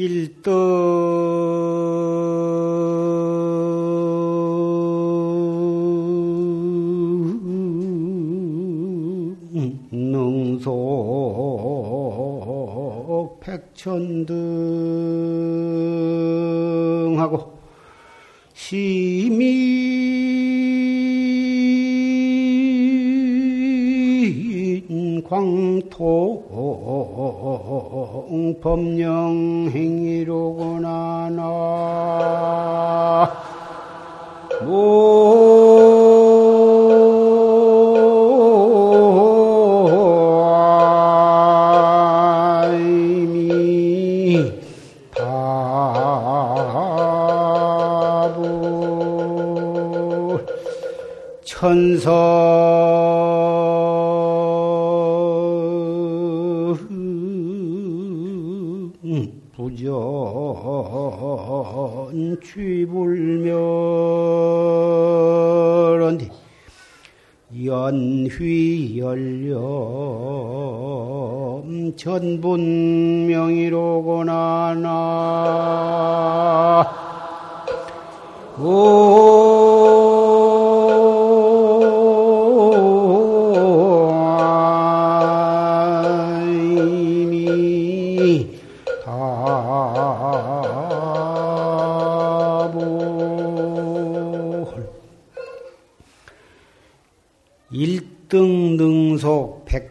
일등 능속 백천등 광통 법령 행위로구나 나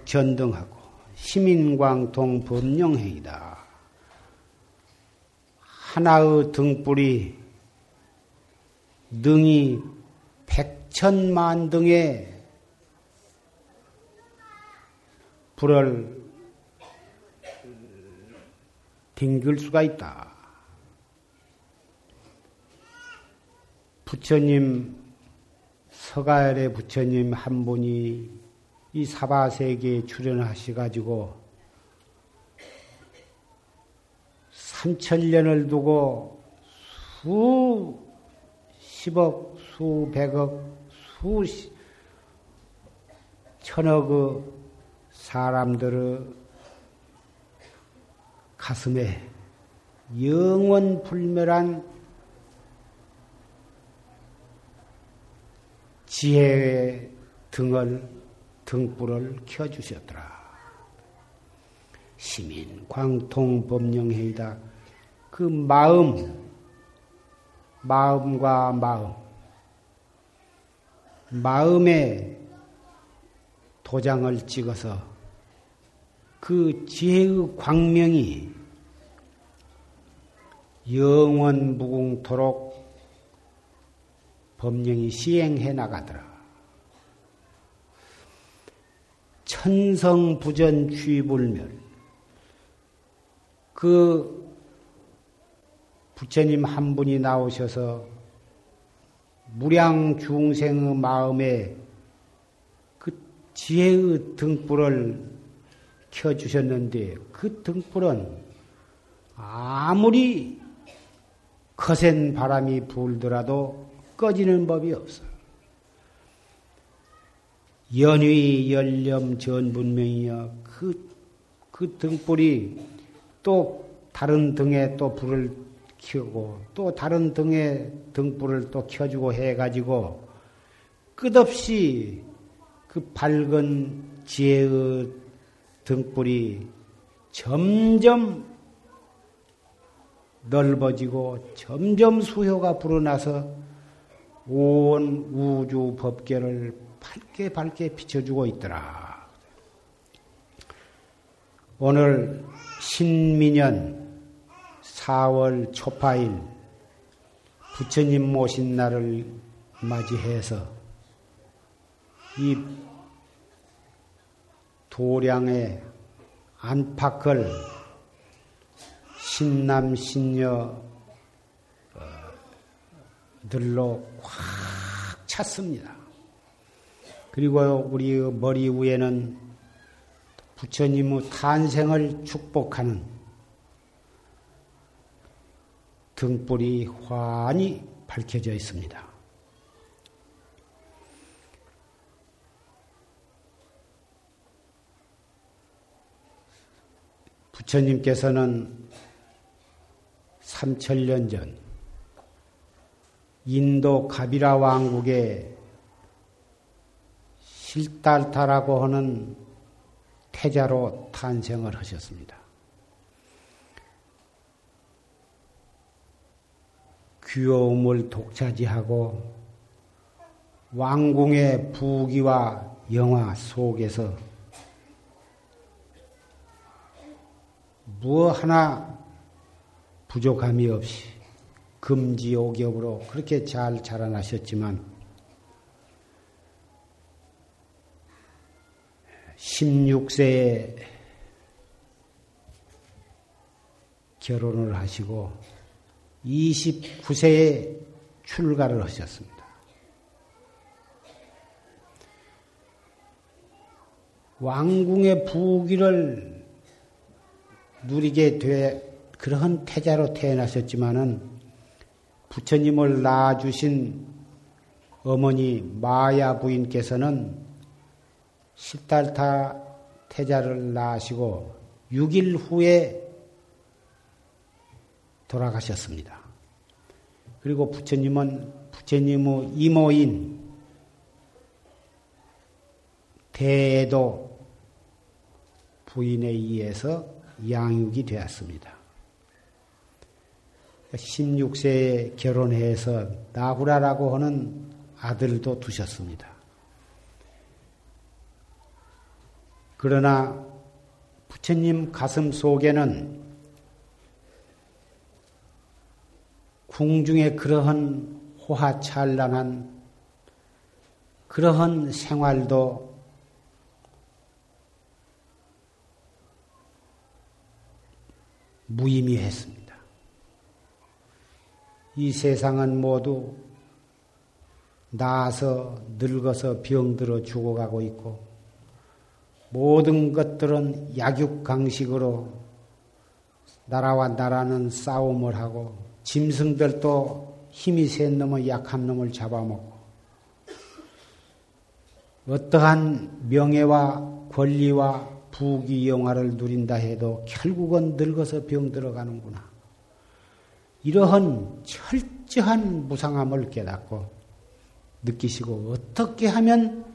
전등하고 시민광통 법령행이다. 하나의 등불이 능이 백천만 등의 불을 빙글 수가 있다. 부처님, 서가열의 부처님 한 분이 이 사바세계에 출연하셔가지고 삼천년을 두고 수 십억, 수백억, 수 천억의 사람들의 가슴에 영원 불멸한 지혜의 등을 등불을 켜주셨더라. 시민 광통 법령회의다. 그 마음, 마음과 마음, 마음에 도장을 찍어서 그 지혜의 광명이 영원 무궁토록 법령이 시행해 나가더라. 천성부전 취불멸. 그 부처님 한 분이 나오셔서 무량 중생의 마음에 그 지혜의 등불을 켜주셨는데 그 등불은 아무리 거센 바람이 불더라도 꺼지는 법이 없어요. 연위 연렴 전분명이여 그, 그 등불이 또 다른 등에 또 불을 켜고 또 다른 등에 등불을 또 켜주고 해가지고 끝없이 그 밝은 지혜의 등불이 점점 넓어지고 점점 수효가 불어나서 온 우주 법계를 밝게 밝게 비춰주고 있더라. 오늘 신민년 4월 초파일 부처님 모신 날을 맞이해서 이 도량의 안팎을 신남 신녀들로 꽉 찼습니다. 그리고 우리 머리 위에는 부처님의 탄생을 축복하는 등불이 환히 밝혀져 있습니다. 부처님께서는 3천년 전 인도 가비라 왕국의 실달타라고 하는 태자로 탄생을 하셨습니다. 귀여움을 독차지하고 왕궁의 부귀와 영화 속에서 무엇 하나 부족함이 없이 금지옥엽으로 그렇게 잘 자라나셨지만 16세에 결혼을 하시고 29세에 출가를 하셨습니다. 왕궁의 부귀를 누리게 돼 그러한 태자로 태어나셨지만은 부처님을 낳아주신 어머니 마야 부인께서는 십달타 태자를 낳으시고 6일 후에 돌아가셨습니다. 그리고 부처님은 부처님의 이모인 대도 부인에 의해서 양육이 되었습니다. 16세에 결혼해서 나후라라고 하는 아들도 두셨습니다. 그러나 부처님 가슴 속에는 궁중의 그러한 호화찬란한 그러한 생활도 무의미했습니다. 이 세상은 모두 나아서 늙어서 병들어 죽어가고 있고 모든 것들은 약육강식으로 나라와 나라는 싸움을 하고 짐승들도 힘이 센 놈은 약한 놈을 잡아먹고 어떠한 명예와 권리와 부귀 영화를 누린다 해도 결국은 늙어서 병들어 가는구나. 이러한 철저한 무상함을 깨닫고 느끼시고 어떻게 하면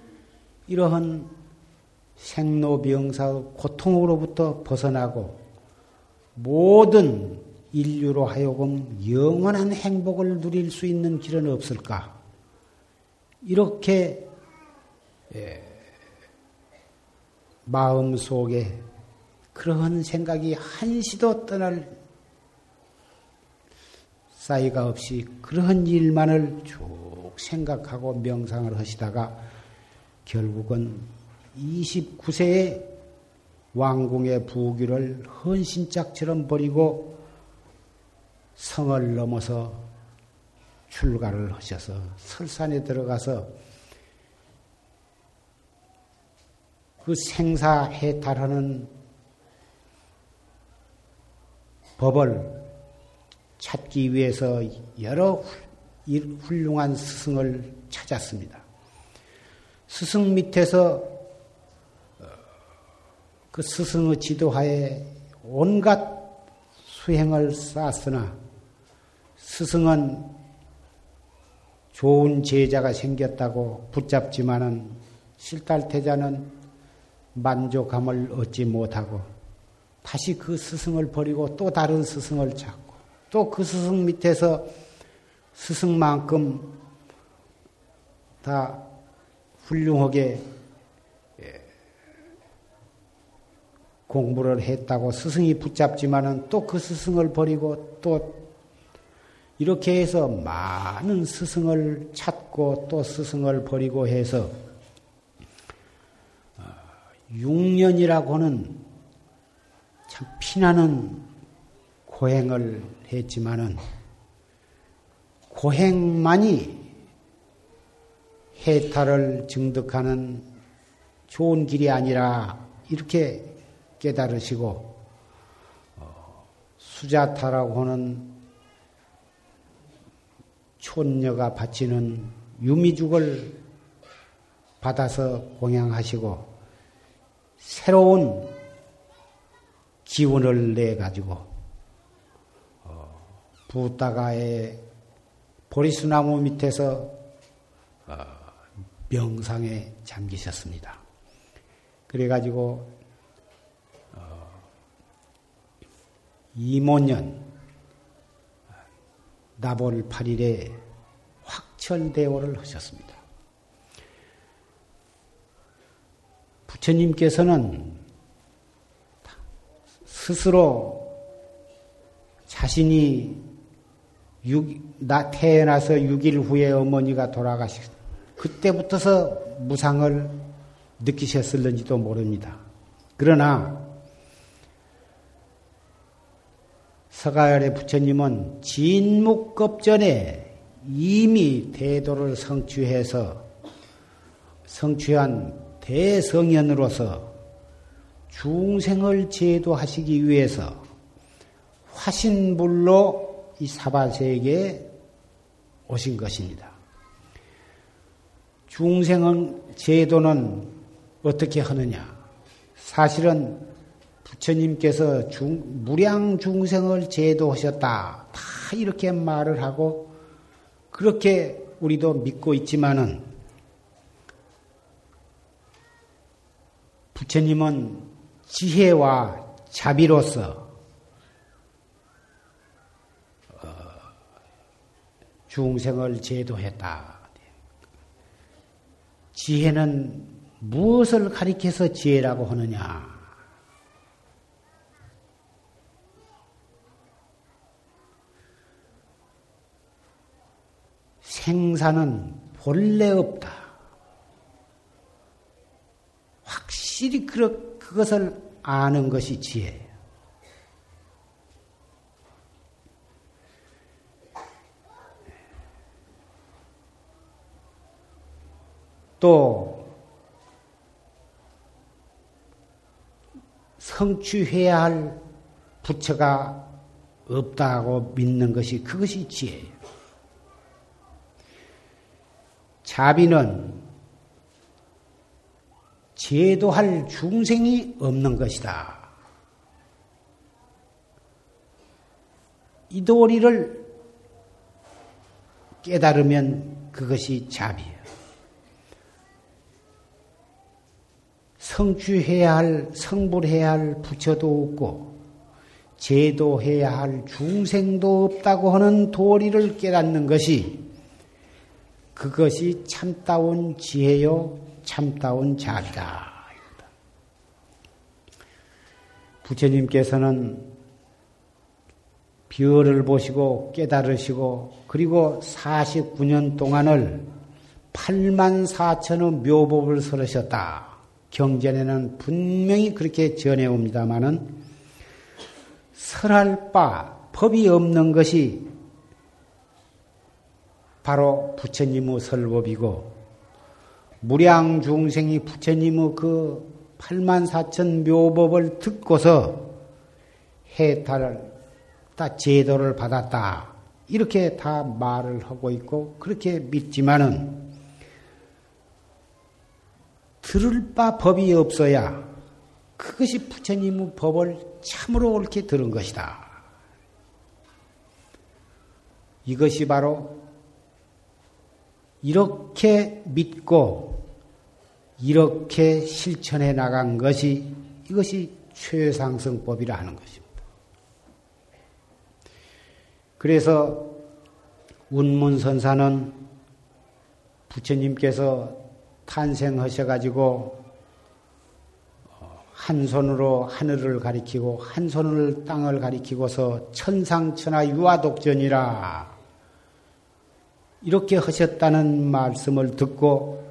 이러한 생로병사의 고통으로부터 벗어나고 모든 인류로 하여금 영원한 행복을 누릴 수 있는 길은 없을까? 이렇게 예, 마음 속에 그러한 생각이 한시도 떠날 사이가 없이 그러한 일만을 쭉 생각하고 명상을 하시다가 결국은 29세에 왕궁의 부귀를 헌신짝처럼 버리고 성을 넘어서 출가를 하셔서 설산에 들어가서 그 생사 해탈하는 법을 찾기 위해서 여러 훌륭한 스승을 찾았습니다. 스승 밑에서 그 스승의 지도하에 온갖 수행을 쌓았으나 스승은 좋은 제자가 생겼다고 붙잡지만은 실달태자는 만족함을 얻지 못하고 다시 그 스승을 버리고 또 다른 스승을 찾고 또 그 스승 밑에서 스승만큼 다 훌륭하게 공부를 했다고 스승이 붙잡지만은 또 그 스승을 버리고 또 이렇게 해서 많은 스승을 찾고 또 스승을 버리고 해서 6년이라고는 어, 참 피나는 고행을 했지만은 고행만이 해탈을 증득하는 좋은 길이 아니라 이렇게 깨달으시고 어, 수자타라고 하는 촌녀가 바치는 유미죽을 받아서 공양하시고 새로운 기운을 내 가지고 어, 부다가의 보리수나무 밑에서 어, 명상에 잠기셨습니다. 그래가지고 이모년 나볼 8일에 확철대오를 하셨습니다. 부처님께서는 스스로 자신이 6, 나 태어나서 6일 후에 어머니가 돌아가시 그때부터서 무상을 느끼셨을는지도 모릅니다. 그러나 서가열의 부처님은 진묵급전에 이미 대도를 성취해서 성취한 대성현으로서 중생을 제도하시기 위해서 화신불로 이 사바세계에 오신 것입니다. 중생은 제도는 어떻게 하느냐? 사실은 부처님께서 중, 무량 중생을 제도하셨다. 다 이렇게 말을 하고 그렇게 우리도 믿고 있지만은 부처님은 지혜와 자비로서 어, 중생을 제도했다. 지혜는 무엇을 가리켜서 지혜라고 하느냐? 생사는 본래 없다. 확실히 그, 그것을 아는 것이 지혜예요. 또 성취해야 할 부처가 없다고 믿는 것이 그것이 지혜예요. 자비는 제도할 중생이 없는 것이다. 이 도리를 깨달으면 그것이 자비예요. 성취해야 할, 성불해야 할 부처도 없고, 제도해야 할 중생도 없다고 하는 도리를 깨닫는 것이 그것이 참다운 지혜요, 참다운 자비다. 부처님께서는 별을 보시고 깨달으시고 그리고 49년 동안을 8만 4천의 묘법을 설으셨다. 경전에는 분명히 그렇게 전해옵니다마는 설할 바 법이 없는 것이 바로 부처님의 설법이고 무량 중생이 부처님의 그 8만 4천 묘법을 듣고서 해탈을 다 제도를 받았다. 이렇게 다 말을 하고 있고 그렇게 믿지만은 들을 바 법이 없어야 그것이 부처님의 법을 참으로 옳게 들은 것이다. 이것이 바로 이렇게 믿고 이렇게 실천해 나간 것이 이것이 최상승법이라 하는 것입니다. 그래서 운문선사는 부처님께서 탄생하셔가지고 한 손으로 하늘을 가리키고 한 손을 땅을 가리키고서 천상천하 유아독전이라 이렇게 하셨다는 말씀을 듣고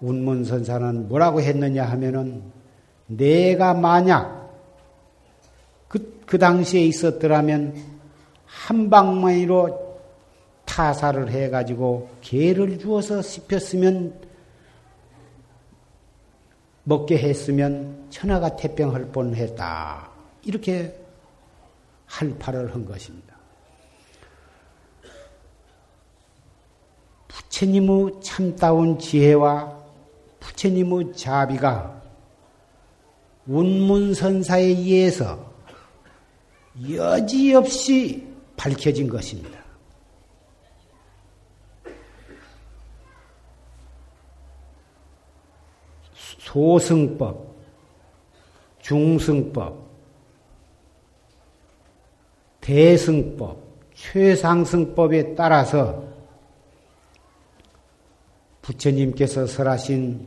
운문선사는 뭐라고 했느냐 하면은 내가 만약 그, 그 당시에 있었더라면 한 방만으로 타사를 해가지고 개를 주어서 씹혔으면 먹게 했으면 천하가 태평할 뻔했다. 이렇게 할파를 한 것입니다. 부처님의 참다운 지혜와 부처님의 자비가 운문선사에 의해서 여지없이 밝혀진 것입니다. 소승법, 중승법, 대승법, 최상승법에 따라서 부처님께서 설하신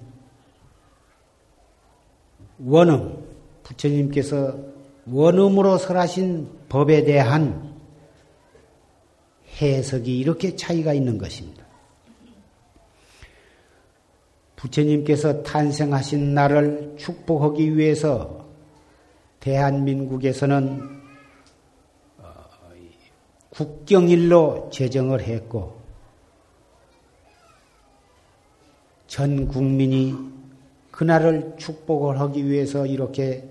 원음, 부처님께서 원음으로 설하신 법에 대한 해석이 이렇게 차이가 있는 것입니다. 부처님께서 탄생하신 날을 축복하기 위해서 대한민국에서는 어, 국경일로 제정을 했고 전 국민이 그날을 축복을 하기 위해서 이렇게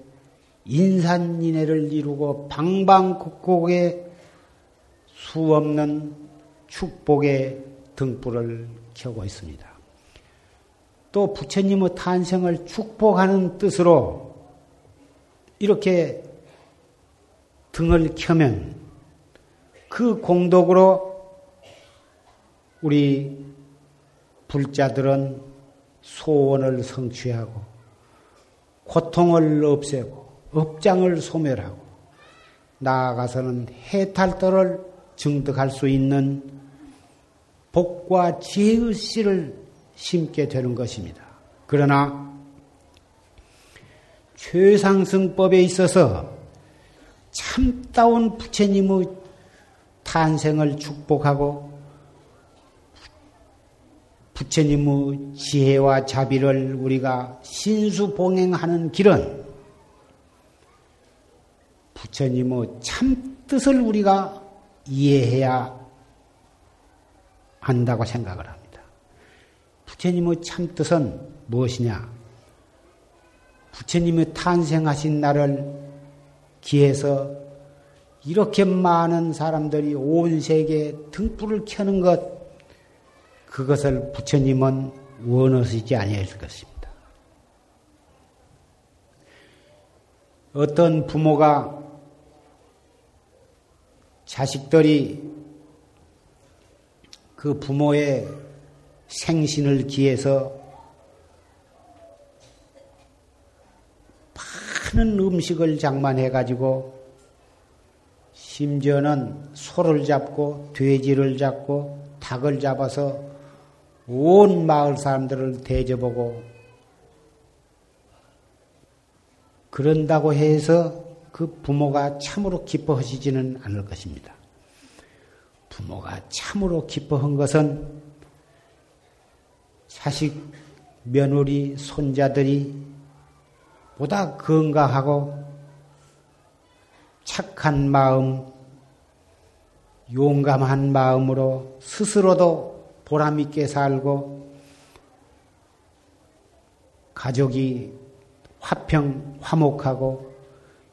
인산인해를 이루고 방방곡곡에 수없는 축복의 등불을 켜고 있습니다. 또 부처님의 탄생을 축복하는 뜻으로 이렇게 등을 켜면 그 공덕으로 우리 불자들은 소원을 성취하고 고통을 없애고 업장을 소멸하고 나아가서는 해탈도를 증득할 수 있는 복과 지혜의 씨를 심게 되는 것입니다. 그러나 최상승법에 있어서 참다운 부처님의 탄생을 축복하고 부처님의 지혜와 자비를 우리가 신수봉행하는 길은 부처님의 참뜻을 우리가 이해해야 한다고 생각을 합니다. 부처님의 참뜻은 무엇이냐? 부처님의 탄생하신 날을 기해서 이렇게 많은 사람들이 온 세계에 등불을 켜는 것, 그것을 부처님은 원하시지 아니할 것입니다. 어떤 부모가 자식들이 그 부모의 생신을 기해서 많은 음식을 장만해 가지고 심지어는 소를 잡고 돼지를 잡고 닭을 잡아서 온 마을 사람들을 대접하고 그런다고 해서 그 부모가 참으로 기뻐하시지는 않을 것입니다. 부모가 참으로 기뻐한 것은 자식, 며느리, 손자들이 보다 건강하고 착한 마음, 용감한 마음으로 스스로도 보람있게 살고 가족이 화평, 화목하고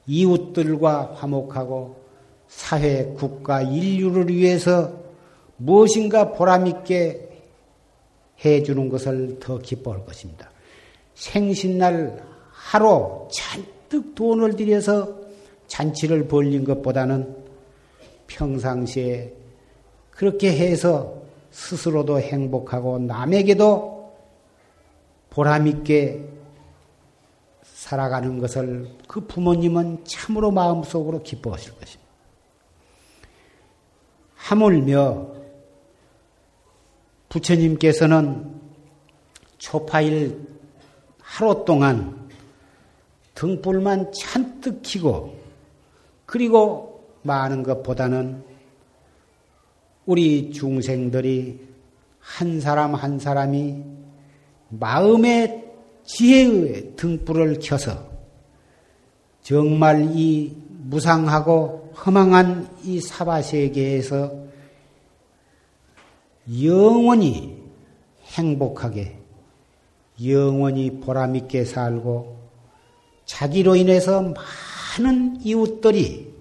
이웃들과 화목하고 사회, 국가, 인류를 위해서 무엇인가 보람있게 해주는 것을 더 기뻐할 것입니다. 생신날 하루 잔뜩 돈을 들여서 잔치를 벌린 것보다는 평상시에 그렇게 해서 스스로도 행복하고 남에게도 보람있게 살아가는 것을 그 부모님은 참으로 마음속으로 기뻐하실 것입니다. 하물며 부처님께서는 초파일 하루 동안 등불만 잔뜩 켜고 그리고 많은 것보다는 우리 중생들이 한 사람 한 사람이 마음의 지혜의 등불을 켜서 정말 이 무상하고 허망한 이 사바세계에서 영원히 행복하게 영원히 보람있게 살고 자기로 인해서 많은 이웃들이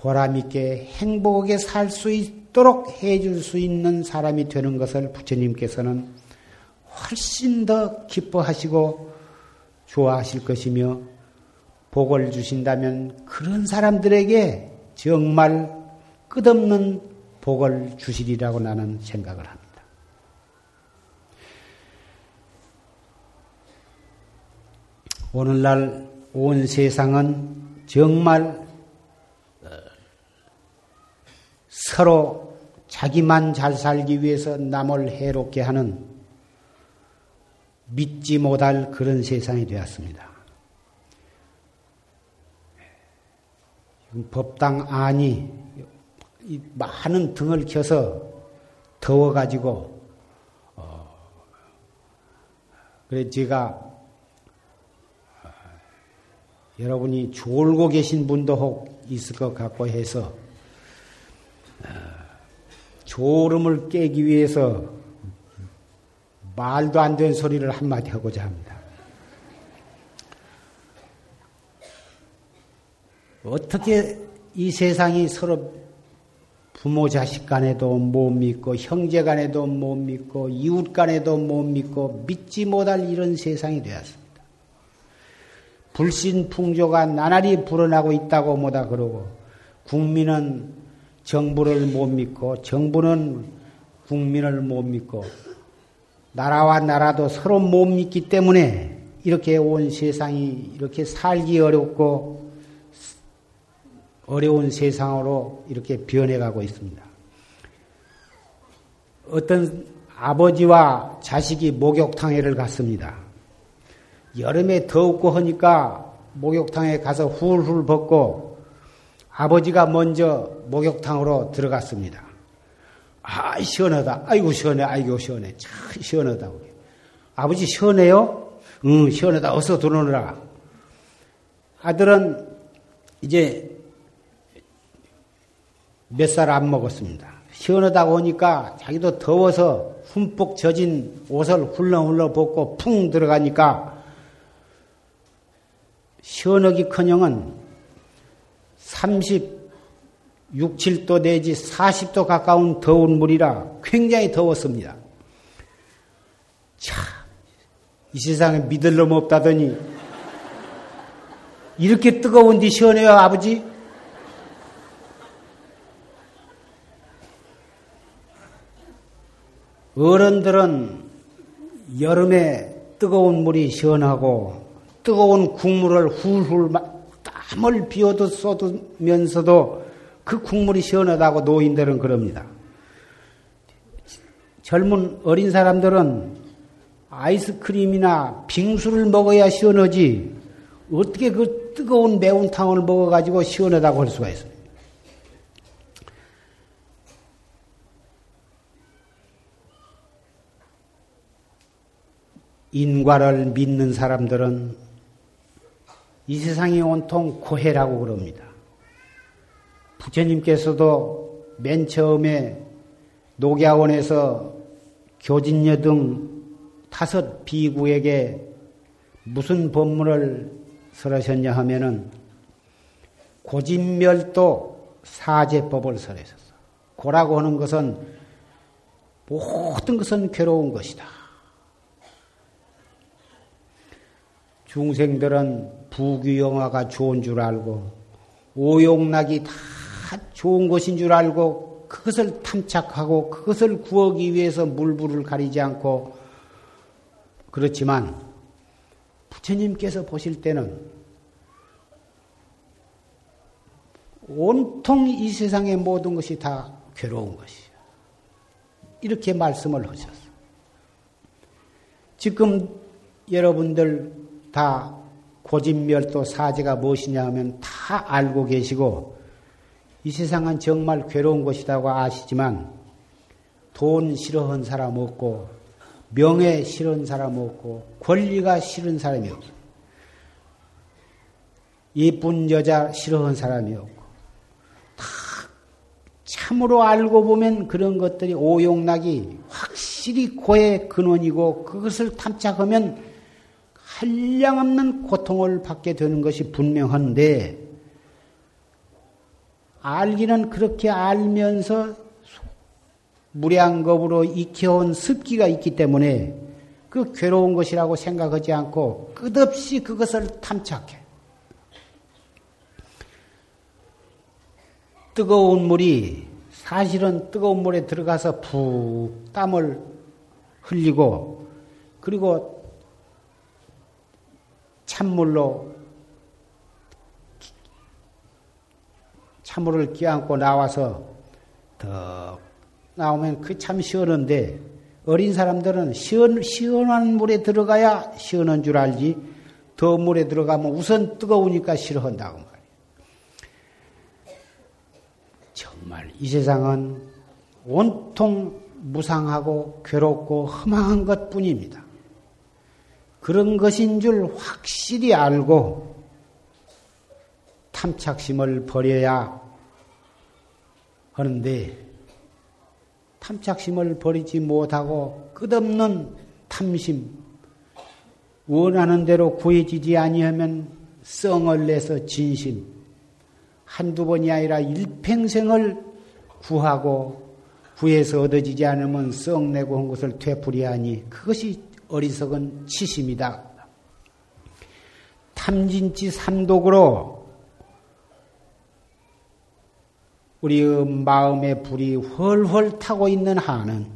보람있게 행복하게 살 수 있도록 해줄 수 있는 사람이 되는 것을 부처님께서는 훨씬 더 기뻐하시고 좋아하실 것이며 복을 주신다면 그런 사람들에게 정말 끝없는 복을 주시리라고 나는 생각을 합니다. 오늘날 온 세상은 정말 어, 서로 자기만 잘 살기 위해서 남을 해롭게 하는 믿지 못할 그런 세상이 되었습니다. 법당 안이 많은 등을 켜서 더워가지고, 어, 그래 제가 어, 여러분이 졸고 계신 분도 혹 있을 것 같고 해서 어, 졸음을 깨기 위해서 말도 안 되는 소리를 한마디 하고자 합니다. 어떻게 이 세상이 서로 부모 자식 간에도 못 믿고 형제 간에도 못 믿고 이웃 간에도 못 믿고 믿지 못할 이런 세상이 되었습니다. 불신 풍조가 나날이 불어나고 있다고 뭐다 그러고 국민은 정부를 못 믿고 정부는 국민을 못 믿고 나라와 나라도 서로 못 믿기 때문에 이렇게 온 세상이 이렇게 살기 어렵고 어려운 세상으로 이렇게 변해가고 있습니다. 어떤 아버지와 자식이 목욕탕에를 갔습니다. 여름에 덥고 하니까 목욕탕에 가서 훌훌 벗고 아버지가 먼저 목욕탕으로 들어갔습니다. 아, 시원하다. 아이고, 시원해. 아이고, 시원해. 참 시원하다. 아버지 시원해요? 응, 시원하다. 어서 들어오느라. 아들은 이제 몇 살 안 먹었습니다. 시원하다고 하니까 자기도 더워서 흠뻑 젖은 옷을 훌렁훌렁 벗고 풍 들어가니까 시원하기 커녕은 36, 7도 내지 40도 가까운 더운 물이라 굉장히 더웠습니다. 차, 이 세상에 믿을 놈 없다더니 이렇게 뜨거운데 시원해요, 아버지? 어른들은 여름에 뜨거운 물이 시원하고 뜨거운 국물을 훌훌 땀을 비워도 쏟으면서도 그 국물이 시원하다고 노인들은 그럽니다. 젊은 어린 사람들은 아이스크림이나 빙수를 먹어야 시원하지 어떻게 그 뜨거운 매운탕을 먹어가지고 시원하다고 할 수가 있어요. 인과를 믿는 사람들은 이 세상이 온통 고해라고 그럽니다. 부처님께서도 맨 처음에 녹야원에서 교진녀 등 다섯 비구에게 무슨 법문을 설하셨냐 하면은 고진멸도 사제법을 설하셨어. 고라고 하는 것은 모든 것은 괴로운 것이다. 중생들은 부귀영화가 좋은 줄 알고 오용락이 다 좋은 것인 줄 알고 그것을 탐착하고 그것을 구하기 위해서 물불을 가리지 않고 그렇지만 부처님께서 보실 때는 온통 이 세상의 모든 것이 다 괴로운 것이야. 이렇게 말씀을 하셨어. 지금 여러분들 다 고진멸도 사제가 무엇이냐 하면 다 알고 계시고 이 세상은 정말 괴로운 것이라고 아시지만 돈 싫어하는 사람 없고 명예 싫은 사람 없고 권리가 싫은 사람이 없어. 예쁜 여자 싫어하는 사람이 없고 다 참으로 알고 보면 그런 것들이 오용락이 확실히 고의 근원이고 그것을 탐착하면 한량없는 고통을 받게 되는 것이 분명한데 알기는 그렇게 알면서 무량겁으로 익혀온 습기가 있기 때문에 그 괴로운 것이라고 생각하지 않고 끝없이 그것을 탐착해. 뜨거운 물이 사실은 뜨거운 물에 들어가서 푹 땀을 흘리고 그리고 찬물로 찬물을 끼얹고 나와서 더 나오면 그 참 시원한데 어린 사람들은 시원, 시원한 물에 들어가야 시원한 줄 알지 더운 물에 들어가면 우선 뜨거우니까 싫어한다고 말이에요. 정말 이 세상은 온통 무상하고 괴롭고 험한 것 뿐입니다. 그런 것인 줄 확실히 알고 탐착심을 버려야 하는데 탐착심을 버리지 못하고 끝없는 탐심 원하는 대로 구해지지 아니하면 썽을 내서 진심 한두 번이 아니라 일평생을 구하고 구해서 얻어지지 않으면 썩 내고 한 것을 되풀이하니 그것이 어리석은 치심이다. 탐진치 삼독으로 우리의 마음의 불이 훨훨 타고 있는 한은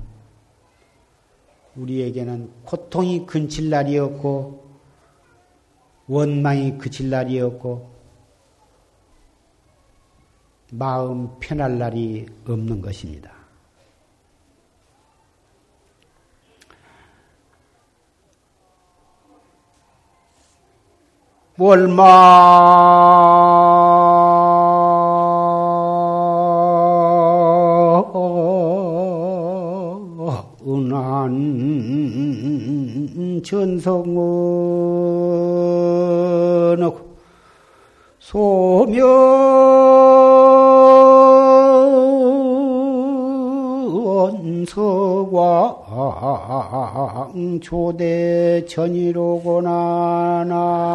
우리에게는 고통이 근칠 날이었고 원망이 그칠 날이었고 마음 편할 날이 없는 것입니다. 월마 소면서광 조대 전이로구나 나이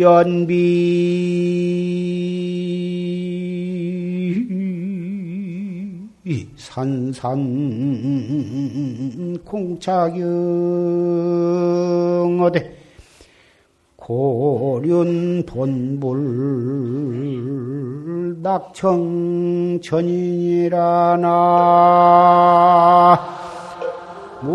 연비. 산산 공차경어대 고륜 본불 낙청 전인이라 나. 이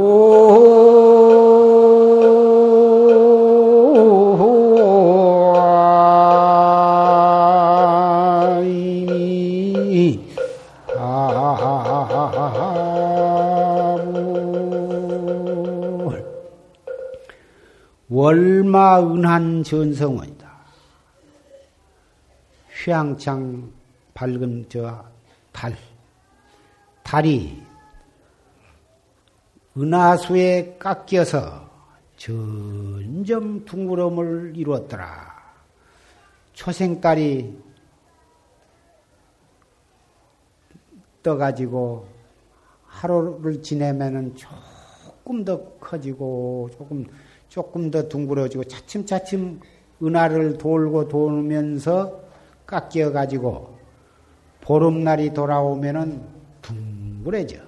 월마은한 전성원이다. 휘황창 밝은 저 달, 달이 은하수에 깎여서 점점 둥그럼을 이루었더라. 초생달이 떠가지고 하루를 지내면은 조금 더 커지고 조금 조금 더 둥그러지고 차츰차츰 은하를 돌고 돌면서 깎여 가지고 보름날이 돌아오면은 둥그레져.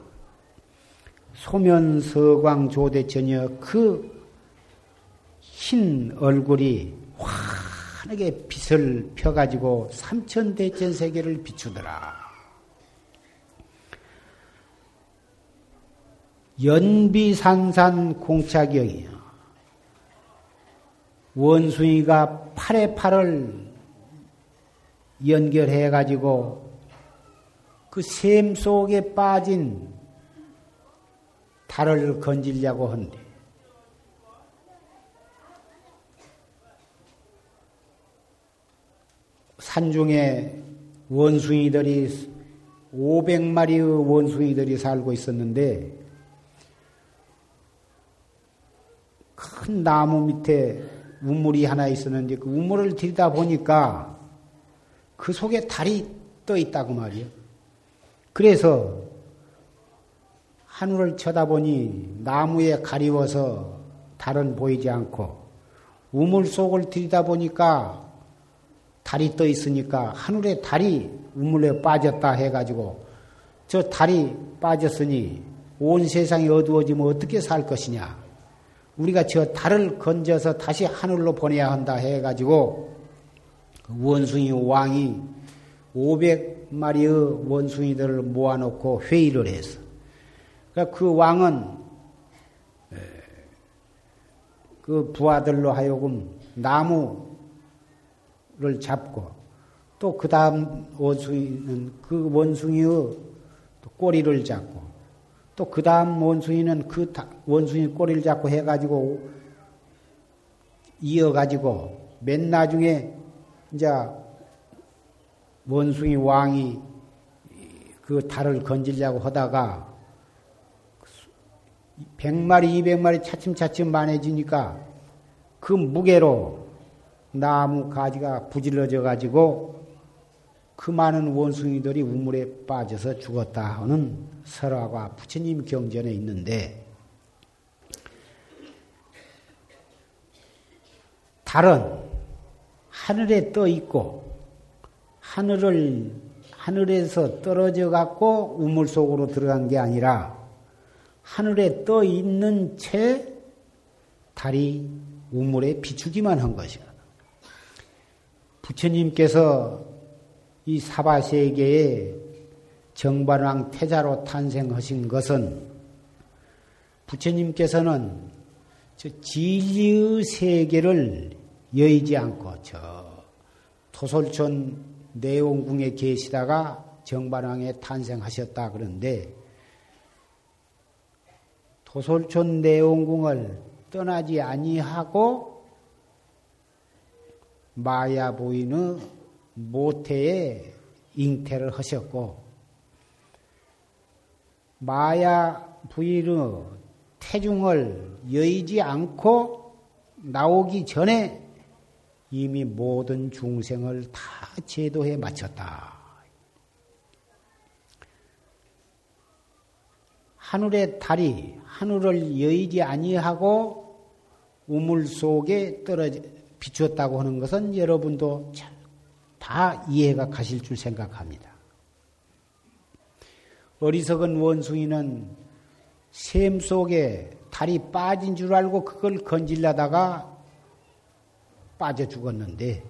소면 서광 조대천여 그 흰 얼굴이 환하게 빛을 펴가지고 삼천 대천 세계를 비추더라. 연비산산 공차경이요. 원숭이가 팔에 팔을 연결해 가지고 그 샘 속에 빠진 달을 건지려고 한대. 산중에 원숭이들이 500마리의 원숭이들이 살고 있었는데 큰 나무 밑에 우물이 하나 있었는데 그 우물을 들이다 보니까 그 속에 달이 떠 있다고 말이요. 그래서 하늘을 쳐다보니 나무에 가리워서 달은 보이지 않고 우물 속을 들이다 보니까 달이 떠 있으니까 하늘에 달이 우물에 빠졌다 해가지고 저 달이 빠졌으니 온 세상이 어두워지면 어떻게 살 것이냐. 우리가 저 달을 건져서 다시 하늘로 보내야 한다 해가지고 그 원숭이 왕이 500마리의 원숭이들을 모아놓고 회의를 했어. 그러니까 그 왕은 그 부하들로 하여금 나무를 잡고 또 그 다음 원숭이는 그 원숭이의 꼬리를 잡고 또 그 다음 원숭이는 그 원숭이 꼬리를 잡고 해가지고 이어가지고 맨 나중에 이제 원숭이 왕이 그 달을 건질려고 하다가 100마리, 200마리 차츰차츰 많아지니까 그 무게로 나무 가지가 부질러져 가지고 그 많은 원숭이들이 우물에 빠져서 죽었다 하는 설화가 부처님 경전에 있는데 달은 하늘에 떠 있고 하늘을 하늘에서 떨어져 갖고 우물 속으로 들어간 게 아니라 하늘에 떠 있는 채 달이 우물에 비추기만 한 것이야. 부처님께서 이 사바세계에 정반왕 태자로 탄생하신 것은 부처님께서는 저 진리의 세계를 여의지 않고 저 토솔촌 내원궁에 계시다가 정반왕에 탄생하셨다 그런데 도솔촌 내원궁을 떠나지 아니하고 마야 부인의 모태에 잉태를 하셨고 마야 부인의 태중을 여의지 않고 나오기 전에 이미 모든 중생을 다 제도해 마쳤다. 하늘의 달이 하늘을 여의지 아니하고 우물 속에 떨어져 비추었다고 하는 것은 여러분도 다 이해가 가실 줄 생각합니다. 어리석은 원숭이는 샘 속에 달이 빠진 줄 알고 그걸 건질려다가 빠져 죽었는데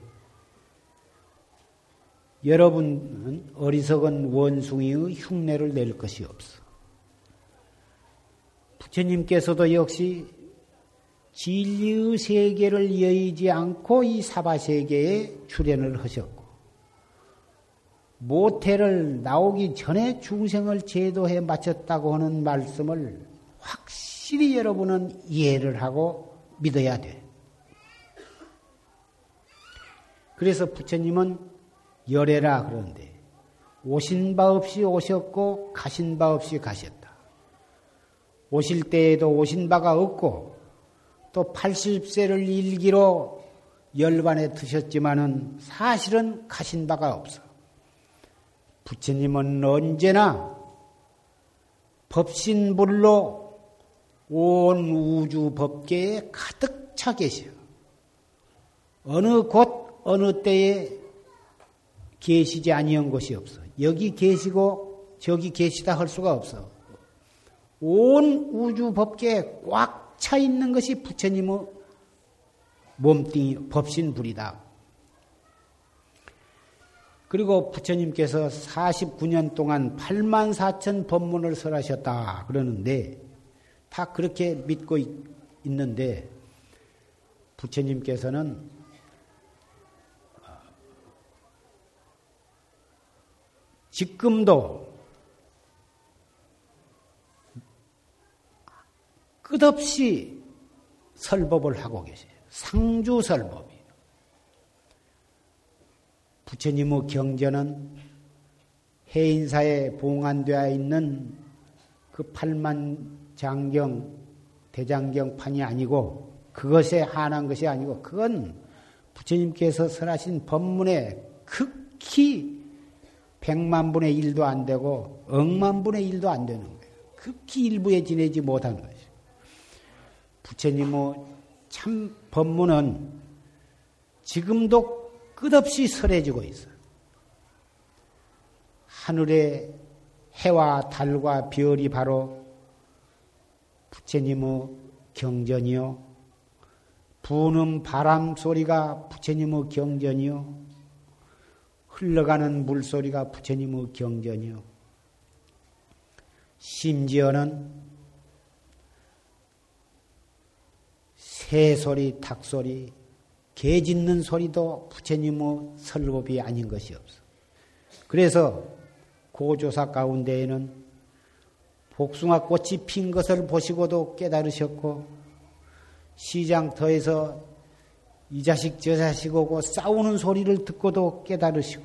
여러분은 어리석은 원숭이의 흉내를 낼 것이 없어. 부처님께서도 역시 진리의 세계를 여의지 않고 이 사바세계에 출연을 하셨고, 모태를 나오기 전에 중생을 제도해 마쳤다고 하는 말씀을 확실히 여러분은 이해를 하고 믿어야 돼. 그래서 부처님은 열애라 그러는데, 오신 바 없이 오셨고, 가신 바 없이 가셨다. 오실 때에도 오신 바가 없고 또 80세를 일기로 열반에 드셨지만은 사실은 가신 바가 없어. 부처님은 언제나 법신불로 온 우주 법계에 가득 차 계셔. 어느 곳 어느 때에 계시지 아니한 곳이 없어. 여기 계시고 저기 계시다 할 수가 없어. 온 우주 법계에 꽉 차 있는 것이 부처님의 몸뚱이 법신불이다. 그리고 부처님께서 49년 동안 8만 4천 법문을 설하셨다 그러는데 다 그렇게 믿고 있는데 부처님께서는 지금도 끝없이 설법을 하고 계세요. 상주설법이에요. 부처님의 경전은 해인사에 봉안되어 있는 그 팔만 장경, 대장경판이 아니고 그것에 한한 것이 아니고 그건 부처님께서 설하신 법문에 극히 백만 분의 일도 안 되고 억만 분의 일도 안 되는 거예요. 극히 일부에 지내지 못하는 거예요. 부처님의 참 법문은 지금도 끝없이 설해지고 있어. 하늘에 해와 달과 별이 바로 부처님의 경전이요. 부는 바람 소리가 부처님의 경전이요. 흘러가는 물소리가 부처님의 경전이요. 심지어는 새소리, 닭소리, 개 짖는 소리도 부처님의 설법이 아닌 것이 없어. 그래서 고조사 가운데에는 복숭아 꽃이 핀 것을 보시고도 깨달으셨고 시장터에서 이 자식 저 자식 오고 싸우는 소리를 듣고도 깨달으시고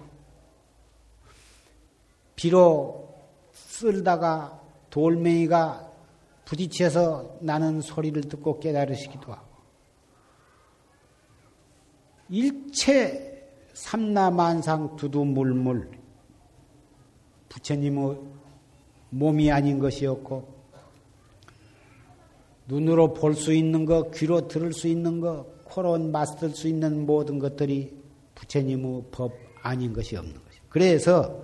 비록 쓸다가 돌멩이가 부딪혀서 나는 소리를 듣고 깨달으시기도 하고 일체 삼라만상 두두물물 부처님의 몸이 아닌 것이었고 눈으로 볼 수 있는 것, 귀로 들을 수 있는 것, 코로 맞을 수 있는 모든 것들이 부처님의 법 아닌 것이 없는 것이죠. 그래서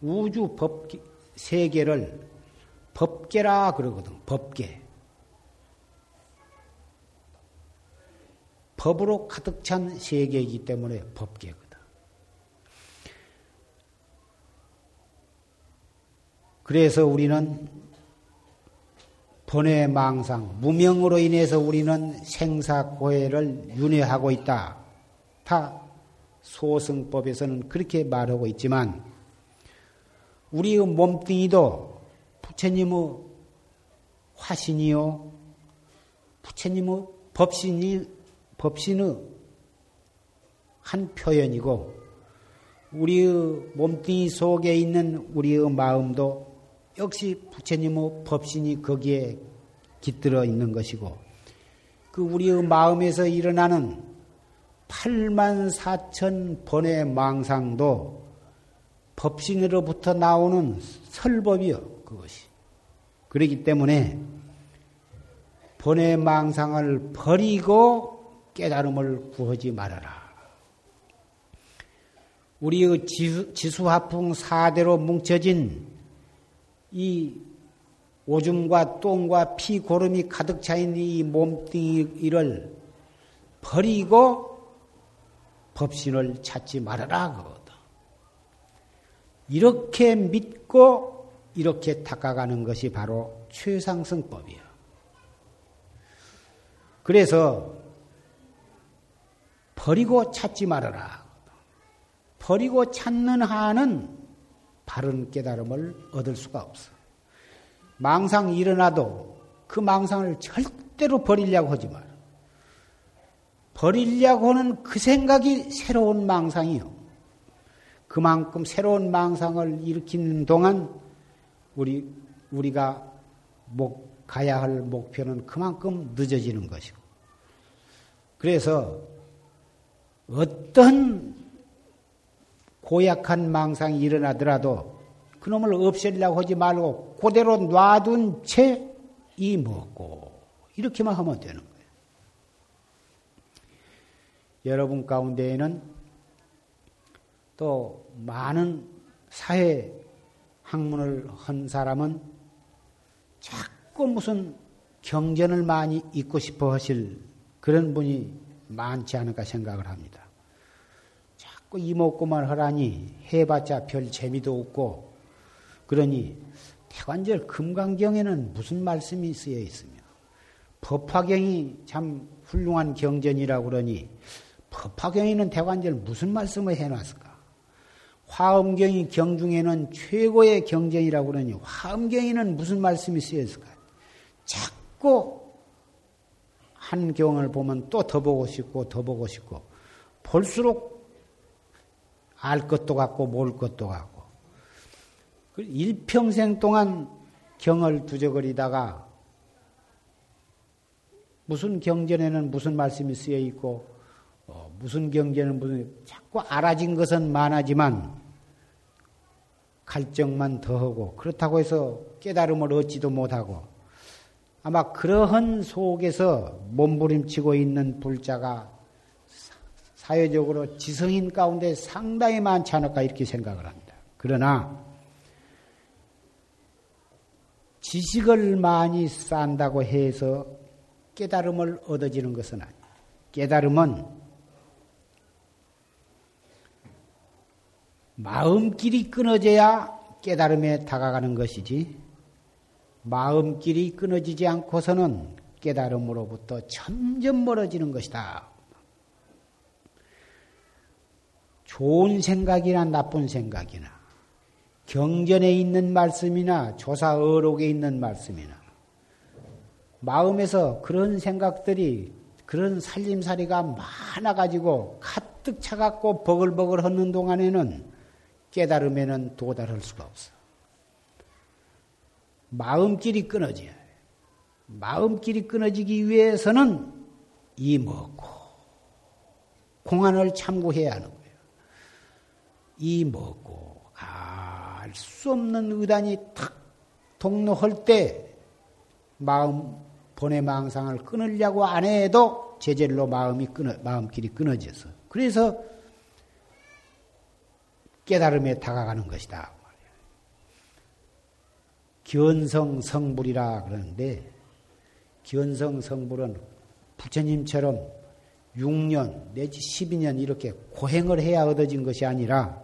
우주 법 세계를 법계라 그러거든. 법계. 법으로 가득 찬 세계이기 때문에 법계거든. 그래서 우리는 번외 망상, 무명으로 인해서 우리는 생사고해를 윤회하고 있다. 다 소승법에서는 그렇게 말하고 있지만 우리의 몸뚱이도 부처님의 화신이요, 부처님의 법신이 법신의 한 표현이고 우리의 몸뚱이 속에 있는 우리의 마음도 역시 부처님의 법신이 거기에 깃들어 있는 것이고 그 우리의 마음에서 일어나는 8만 4천 번의 망상도 법신으로부터 나오는 설법이요 그것이. 그렇기 때문에 번의 망상을 버리고 깨달음을 구하지 말아라. 우리의 지수, 지수화풍 사대로 뭉쳐진 이 오줌과 똥과 피 고름이 가득 차인 이 몸뚱이를 버리고 법신을 찾지 말아라 그거다. 이렇게 믿고 이렇게 닦아가는 것이 바로 최상승법이야. 그래서 버리고 찾지 말아라. 버리고 찾는 한은 바른 깨달음을 얻을 수가 없어. 망상이 일어나도 그 망상을 절대로 버리려고 하지 마라. 버리려고 하는 그 생각이 새로운 망상이요. 그만큼 새로운 망상을 일으키는 동안 우리, 우리가 목, 가야 할 목표는 그만큼 늦어지는 것이고. 그래서 어떤 고약한 망상이 일어나더라도 그놈을 없애려고 하지 말고 그대로 놔둔 채 이 먹고 이렇게만 하면 되는 거예요. 여러분 가운데에는 또 많은 사회 학문을 한 사람은 자꾸 무슨 경전을 많이 읽고 싶어 하실 그런 분이 많지 않을까 생각을 합니다. 자꾸 이목구만 하라니 해봤자 별 재미도 없고 그러니 태관절 금강경에는 무슨 말씀이 쓰여 있으며 법화경이 참 훌륭한 경전이라고 그러니 법화경에는 대관절 무슨 말씀을 해놨을까? 화엄경이 경중에는 최고의 경전이라고 그러니 화엄경에는 무슨 말씀이 쓰여 있을까? 자꾸 한 경을 보면 또 더 보고 싶고 더 보고 싶고 볼수록 알 것도 같고 모를 것도 같고. 그 일평생 동안 경을 두저거리다가 무슨 경전에는 무슨 말씀이 쓰여 있고 어, 무슨 경전은 무슨 자꾸 알아진 것은 많아지만 갈증만 더하고 그렇다고 해서 깨달음을 얻지도 못하고 아마 그러한 속에서 몸부림치고 있는 불자가 사회적으로 지성인 가운데 상당히 많지 않을까 이렇게 생각을 합니다. 그러나 지식을 많이 쌓는다고 해서 깨달음을 얻어지는 것은 아니에요. 깨달음은 마음길이 끊어져야 깨달음에 다가가는 것이지 마음길이 끊어지지 않고서는 깨달음으로부터 점점 멀어지는 것이다. 좋은 생각이나 나쁜 생각이나 경전에 있는 말씀이나 조사 어록에 있는 말씀이나 마음에서 그런 생각들이 그런 살림살이가 많아가지고 가득 차갖고 버글버글 헛는 동안에는 깨달음에는 도달할 수가 없어. 마음길이 끊어져야 해. 마음길이 끊어지기 위해서는 이 먹고 공안을 참고해야 하는 거예요. 이 먹고 알수 없는 의단이 탁 동로할 때 마음 본의 망상을 끊으려고 안 해도 제절로 마음이 끊어 마음길이 끊어져서 그래서 깨달음에 다가가는 것이다. 견성 성불이라 그러는데 견성 성불은 부처님처럼 6년 내지 12년 이렇게 고행을 해야 얻어진 것이 아니라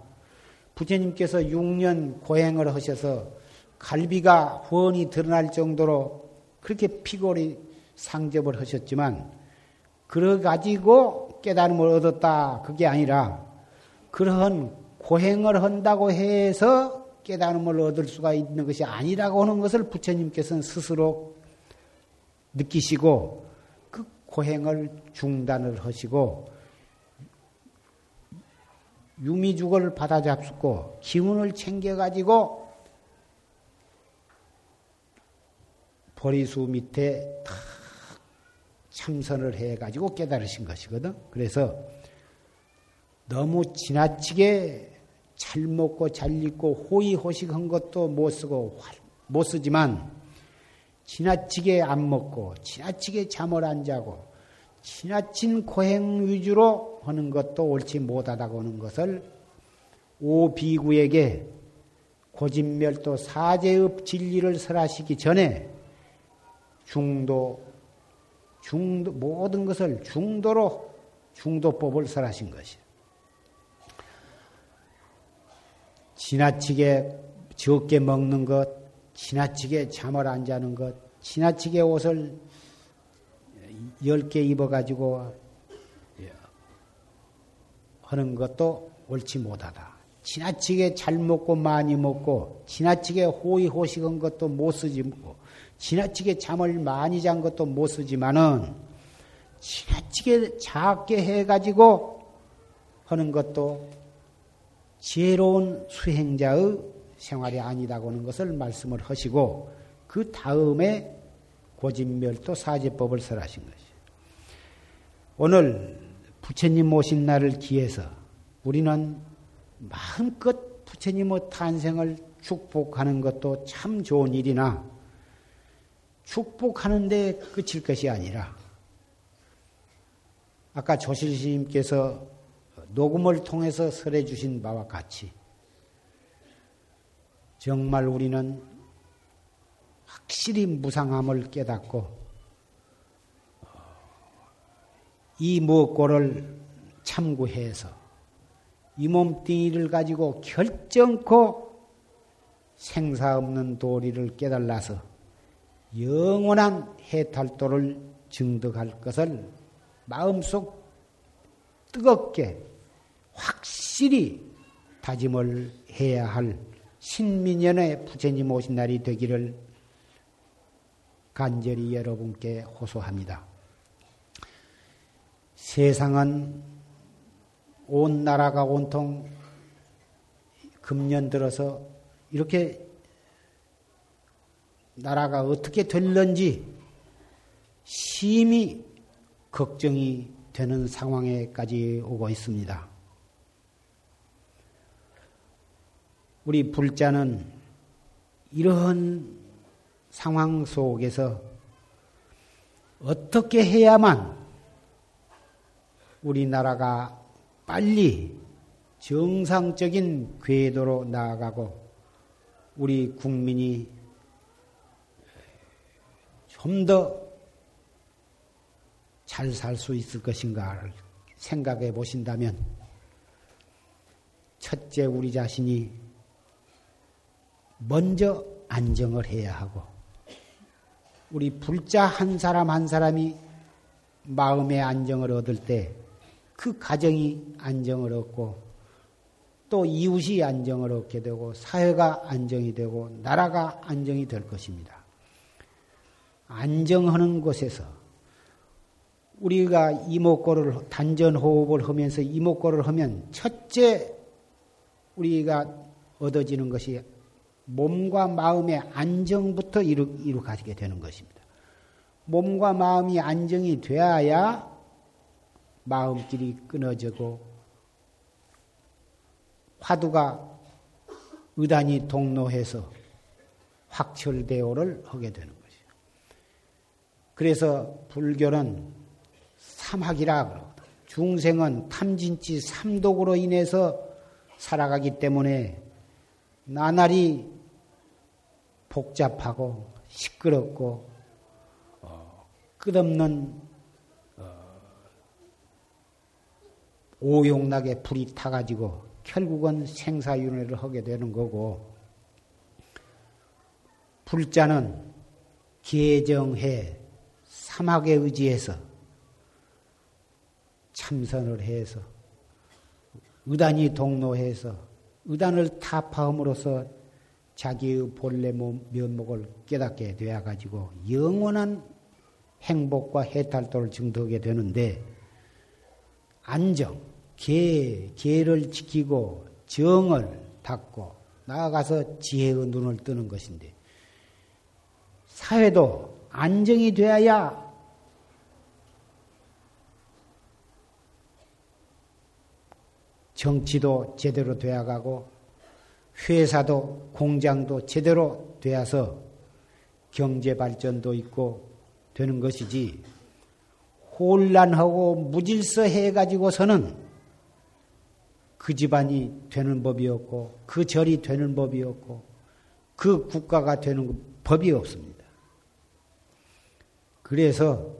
부처님께서 6년 고행을 하셔서 갈비가 훤히 드러날 정도로 그렇게 피골이 상접을 하셨지만 그래 가지고 깨달음을 얻었다. 그게 아니라 그러한 고행을 한다고 해서 깨달음을 얻을 수가 있는 것이 아니라고 하는 것을 부처님께서는 스스로 느끼시고 그 고행을 중단을 하시고 유미죽을 받아 잡수고 기운을 챙겨가지고 보리수 밑에 탁 참선을 해가지고 깨달으신 것이거든. 그래서 너무 지나치게 잘 먹고 잘 입고 호의호식한 것도 못 쓰고 못 쓰지만 지나치게 안 먹고 지나치게 잠을 안 자고 지나친 고행 위주로 하는 것도 옳지 못하다고 하는 것을 오비구에게 고진멸도 사제의 진리를 설하시기 전에 중도 중도 모든 것을 중도로 중도법을 설하신 것이에요. 지나치게 적게 먹는 것, 지나치게 잠을 안 자는 것, 지나치게 옷을 열 개 입어가지고 하는 것도 옳지 못하다. 지나치게 잘 먹고 많이 먹고, 지나치게 호의호식한 것도 못 쓰지, 지나치게 잠을 많이 잔 것도 못 쓰지만은, 지나치게 작게 해가지고 하는 것도 지혜로운 수행자의 생활이 아니다고 하는 것을 말씀을 하시고 그 다음에 고진멸도 사제법을 설하신 것이에요. 오늘 부처님 모신 날을 기해서 우리는 마음껏 부처님의 탄생을 축복하는 것도 참 좋은 일이나 축복하는데 끝일 것이 아니라 아까 조실스님께서 녹음을 통해서 설해 주신 바와 같이 정말 우리는 확실히 무상함을 깨닫고 이 무엇고를 참고해서 이 몸뚱이를 가지고 결정코 생사 없는 도리를 깨달아서 영원한 해탈도를 증득할 것을 마음속 뜨겁게 확실히 다짐을 해야 할 신민연의 부처님 오신 날이 되기를 간절히 여러분께 호소합니다. 세상은 온 나라가 온통 금년 들어서 이렇게 나라가 어떻게 될런지 심히 걱정이 되는 상황에까지 오고 있습니다. 우리 불자는 이러한 상황 속에서 어떻게 해야만 우리나라가 빨리 정상적인 궤도로 나아가고 우리 국민이 좀 더 잘 살 수 있을 것인가를 생각해 보신다면 첫째 우리 자신이 먼저 안정을 해야 하고 우리 불자 한 사람 한 사람이 마음의 안정을 얻을 때 그 가정이 안정을 얻고 또 이웃이 안정을 얻게 되고 사회가 안정이 되고 나라가 안정이 될 것입니다. 안정하는 곳에서 우리가 이목구를 단전 호흡을 하면서 이목구를 하면 첫째 우리가 얻어지는 것이 몸과 마음의 안정부터 이루, 이루 가지게 되는 것입니다. 몸과 마음이 안정이 되어야 마음길이 끊어지고 화두가 의단이 동로해서 확철대오를 하게 되는 것이죠. 그래서 불교는 삼학이라 그러거든. 중생은 탐진치 삼독으로 인해서 살아가기 때문에 나날이 복잡하고 시끄럽고 어, 끝없는 어, 오용락에 불이 타가지고 결국은 생사윤회를 하게 되는 거고 불자는 계정해 사막에 의지해서 참선을 해서 의단이 동로해서 의단을 타파함으로써 자기의 본래 면목을 깨닫게 되어 가지고 영원한 행복과 해탈도를 증득하게 되는데 안정, 계, 계를 지키고 정을 닦고 나아가서 지혜의 눈을 뜨는 것인데 사회도 안정이 되어야 정치도 제대로 되어가고 회사도 공장도 제대로 되어서 경제 발전도 있고 되는 것이지 혼란하고 무질서 해 가지고서는 그 집안이 되는 법이 없고 그 절이 되는 법이 없고 그 국가가 되는 법이 없습니다. 그래서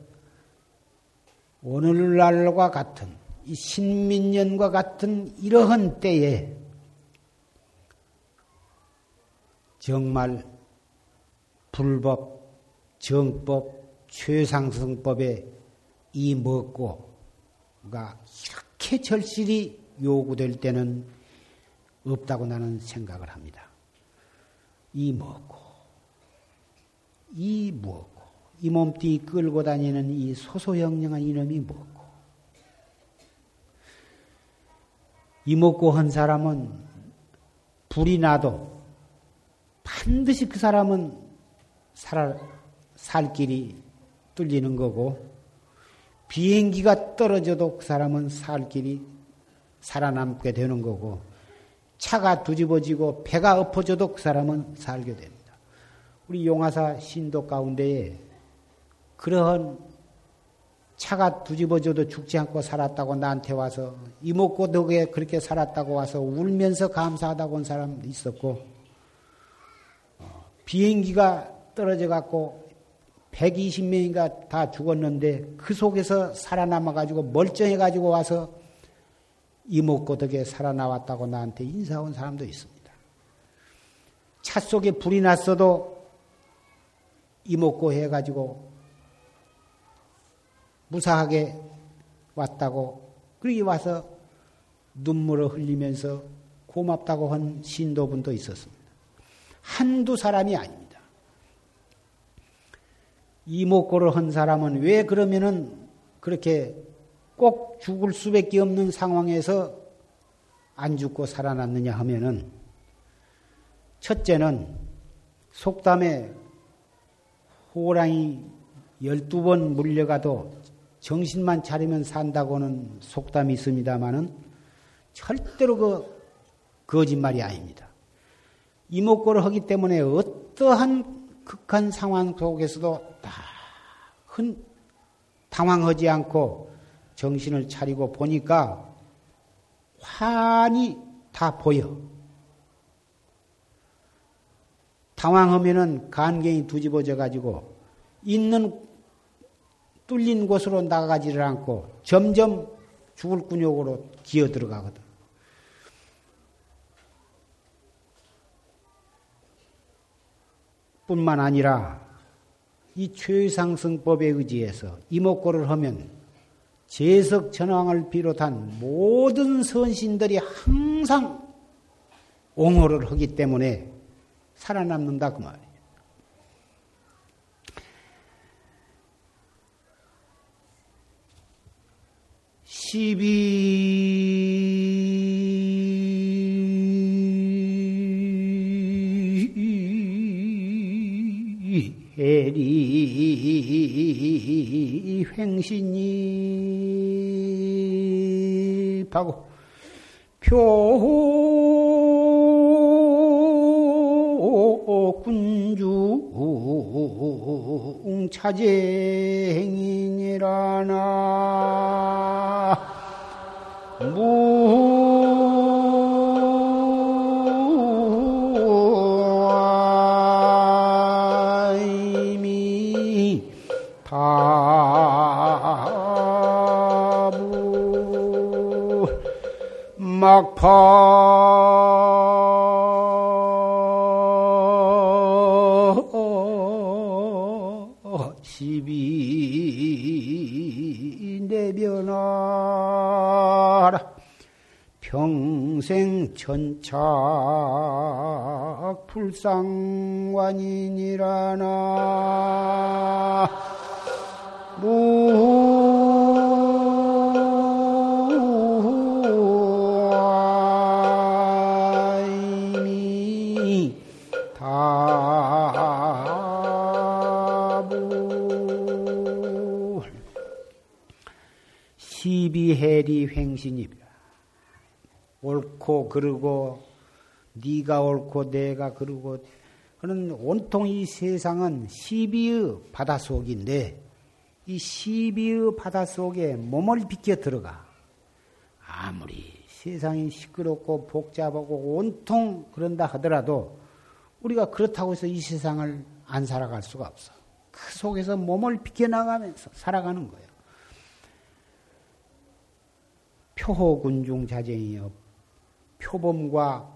오늘날과 같은 이 신민년과 같은 이러한 때에 정말 불법, 정법, 최상승법에 이 먹고가 이렇게 절실히 요구될 때는 없다고 나는 생각을 합니다. 이 먹고, 이 먹고, 이 몸뚱이 끌고 다니는 이 소소영령한 이놈이 먹고, 이 먹고 한 사람은 불이 나도 반드시 그 사람은 살, 살 길이 뚫리는 거고 비행기가 떨어져도 그 사람은 살 길이 살아남게 되는 거고 차가 뒤집어지고 배가 엎어져도 그 사람은 살게 됩니다. 우리 용화사 신도 가운데에 그러한 차가 뒤집어져도 죽지 않고 살았다고 나한테 와서 이목고 덕에 그렇게 살았다고 와서 울면서 감사하다고 온 사람 있었고 어, 비행기가 떨어져 갖고 120명인가 다 죽었는데 그 속에서 살아남아 가지고 멀쩡해 가지고 와서 이목고 덕에 살아나왔다고 나한테 인사 온 사람도 있습니다. 차 속에 불이 났어도 이목고 해 가지고 무사하게 왔다고 그러기 와서 눈물을 흘리면서 고맙다고 한 신도분도 있었습니다. 한두 사람이 아닙니다. 이목고를 한 사람은 왜 그러면은 그렇게 꼭 죽을 수밖에 없는 상황에서 안 죽고 살아났느냐 하면은 첫째는 속담에 호랑이 열두 번 물려가도 정신만 차리면 산다고는 속담이 있습니다만은 절대로 그 거짓말이 아닙니다. 이목구를 하기 때문에 어떠한 극한 상황 속에서도 다 흔 당황하지 않고 정신을 차리고 보니까 환히 다 보여. 당황하면은 간경이 두집어져 가지고 있는 뚫린 곳으로 나가지를 않고 점점 죽을 근육으로 기어 들어가거든. 뿐만 아니라 이 최상승법에 의지해서 이목고를 하면 제석 전왕을 비롯한 모든 선신들이 항상 옹호를 하기 때문에 살아남는다 그 말이에요. 십이 횡신이 하고 표 군주 차제행이니라나 무 막파 시비 내변하라. 평생 천착 불상관이니라나 시비해리 횡신입니다. 옳고 그르고 네가 옳고 내가 그르고 그는 온통 이 세상은 시비의 바다 속인데 이 시비의 바다 속에 몸을 비껴 들어가 아무리 세상이 시끄럽고 복잡하고 온통 그런다 하더라도 우리가 그렇다고 해서 이 세상을 안 살아갈 수가 없어. 그 속에서 몸을 비껴나가면서 살아가는 거예요. 표호군중 자쟁이여 표범과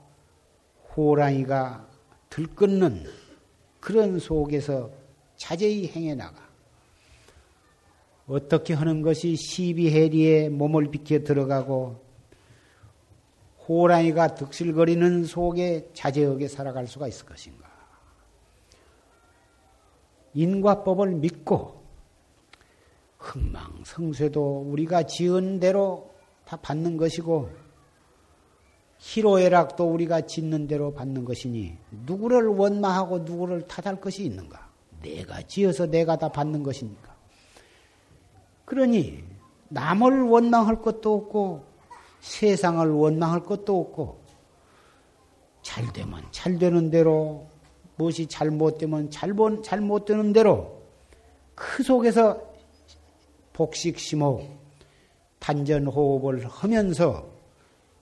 호랑이가 들끓는 그런 속에서 자제히 행해 나가. 어떻게 하는 것이 시비해리에 몸을 비켜 들어가고 호랑이가 득실거리는 속에 자제하게 살아갈 수가 있을 것인가? 인과법을 믿고 흥망성쇠도 우리가 지은 대로 다 받는 것이고 희로애락도 우리가 짓는 대로 받는 것이니 누구를 원망하고 누구를 탓할 것이 있는가? 내가 지어서 내가 다 받는 것이니까. 그러니 남을 원망할 것도 없고 세상을 원망할 것도 없고 잘 되면 잘 되는 대로 무엇이 잘못되면 잘못 잘못되는 대로 그 속에서 복식 심호 단전 호흡을 하면서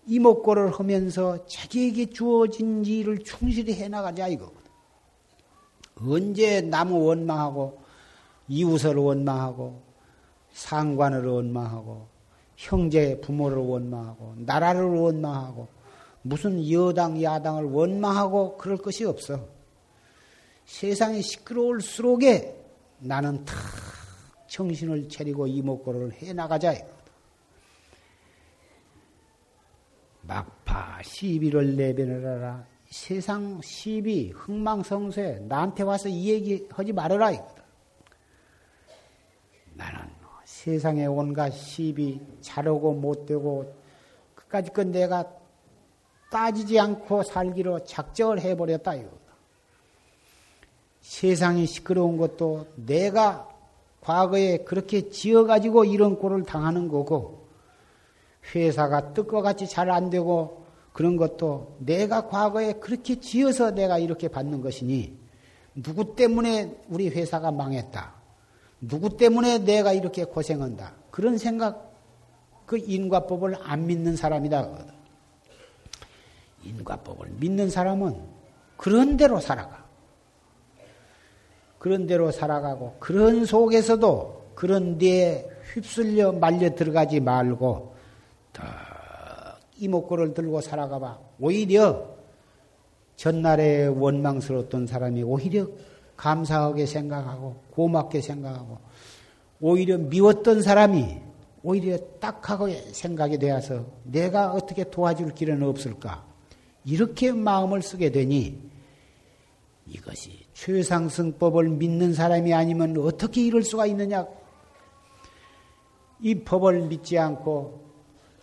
이목고를 하면서 자기에게 주어진 일을 충실히 해나가자 이거거든. 언제 남을 원망하고 이웃을 원망하고 상관을 원망하고 형제 부모를 원망하고 나라를 원망하고 무슨 여당 야당을 원망하고 그럴 것이 없어. 세상이 시끄러울수록에 나는 탁 정신을 차리고 이목고를 해나가자 이거거든. 막파 시비를 내변하라. 세상 시비, 흥망성쇠, 나한테 와서 이 얘기 하지 말아라. 이거다. 나는 세상에 온갖 시비, 잘하고 못되고, 그까짓 건 내가 따지지 않고 살기로 작정을 해버렸다. 이거다. 세상이 시끄러운 것도 내가 과거에 그렇게 지어가지고 이런 꼴을 당하는 거고, 회사가 뜻과 같이 잘 안 되고 그런 것도 내가 과거에 그렇게 지어서 내가 이렇게 받는 것이니 누구 때문에 우리 회사가 망했다. 누구 때문에 내가 이렇게 고생한다. 그런 생각, 그 인과법을 안 믿는 사람이다. 인과법을 믿는 사람은 그런 대로 살아가. 그런 대로 살아가고 그런 속에서도 그런 데에 휩쓸려 말려 들어가지 말고 딱 이목구를 들고 살아가봐. 오히려 전날에 원망스러웠던 사람이 오히려 감사하게 생각하고 고맙게 생각하고 오히려 미웠던 사람이 오히려 딱하게 생각이 되어서 내가 어떻게 도와줄 길은 없을까? 이렇게 마음을 쓰게 되니 이것이 최상승법을 믿는 사람이 아니면 어떻게 이럴 수가 있느냐? 이 법을 믿지 않고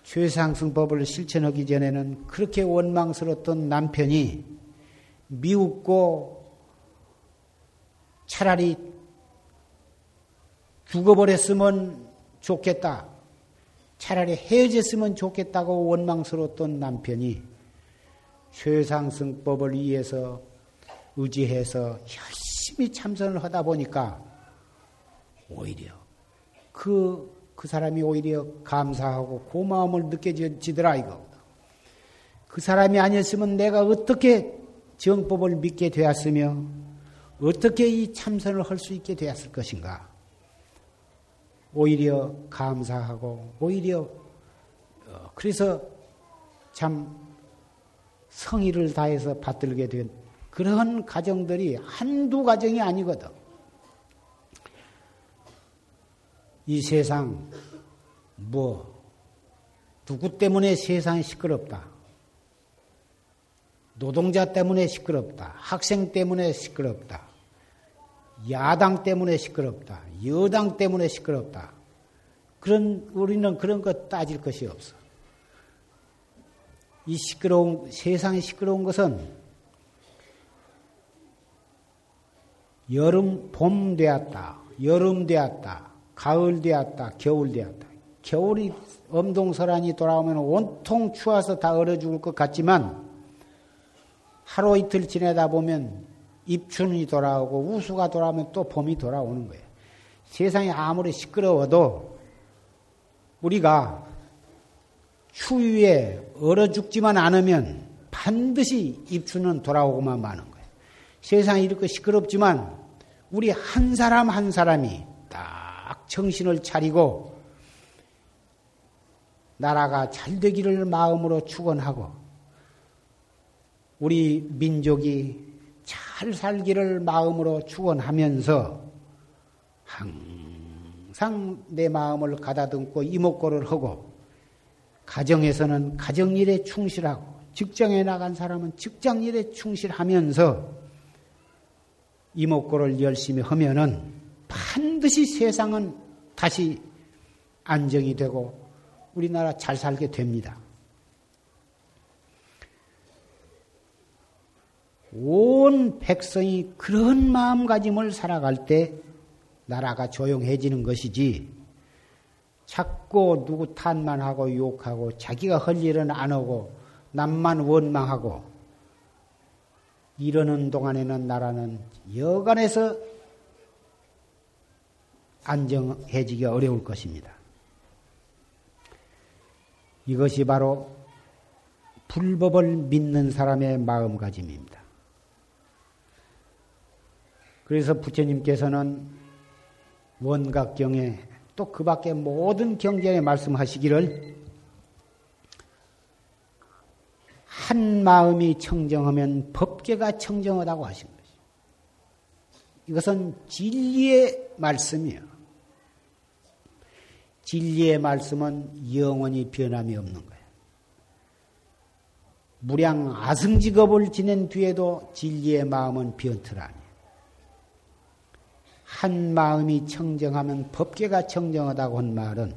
최상승법을 실천하기 전에는 그렇게 원망스러웠던 남편이 미웃고 차라리 죽어버렸으면 좋겠다. 차라리 헤어졌으면 좋겠다고 원망스러웠던 남편이 최상승법을 위해서 의지해서 열심히 참선을 하다 보니까 오히려 그, 그 사람이 오히려 감사하고 고마움을 느껴지더라 이거. 그 사람이 아니었으면 내가 어떻게 정법을 믿게 되었으며 어떻게 이 참선을 할 수 있게 되었을 것인가. 오히려 감사하고 오히려 어, 그래서 참 성의를 다해서 받들게 된 그런 가정들이 한두 가정이 아니거든. 이 세상 뭐 누구 때문에 세상이 시끄럽다. 노동자 때문에 시끄럽다. 학생 때문에 시끄럽다. 야당 때문에 시끄럽다. 여당 때문에 시끄럽다. 그런, 우리는 그런 것 따질 것이 없어. 이 시끄러운, 세상이 시끄러운 것은 여름, 봄 되었다. 여름 되었다. 가을 되었다. 겨울 되었다. 겨울이 엄동설한이 돌아오면 온통 추워서 다 얼어 죽을 것 같지만 하루 이틀 지내다 보면 입춘이 돌아오고 우수가 돌아오면 또 봄이 돌아오는 거예요. 세상이 아무리 시끄러워도 우리가 추위에 얼어 죽지만 않으면 반드시 입춘은 돌아오고만 마는 거예요. 세상이 이렇게 시끄럽지만 우리 한 사람 한 사람이 딱 정신을 차리고 나라가 잘 되기를 마음으로 축원하고 우리 민족이 잘 살기를 마음으로 축원하면서 항상 내 마음을 가다듬고 이목고를 하고 가정에서는 가정일에 충실하고 직장에 나간 사람은 직장일에 충실하면서 이목고를 열심히 하면은 반드시 세상은 다시 안정이 되고 우리나라 잘 살게 됩니다. 온 백성이 그런 마음가짐을 살아갈 때 나라가 조용해지는 것이지 자꾸 누구 탓만 하고 욕하고 자기가 할 일은 안 하고 남만 원망하고 이러는 동안에는 나라는 여간에서 안정해지기 어려울 것입니다. 이것이 바로 불법을 믿는 사람의 마음가짐입니다. 그래서 부처님께서는 원각경에 또 그 밖에 모든 경전에 말씀하시기를 한 마음이 청정하면 법계가 청정하다고 하신 것이죠. 이것은 진리의 말씀이에요. 진리의 말씀은 영원히 변함이 없는 거예요. 무량 아승직업을 지낸 뒤에도 진리의 마음은 변틀하니. 한 마음이 청정하면 법계가 청정하다고 한 말은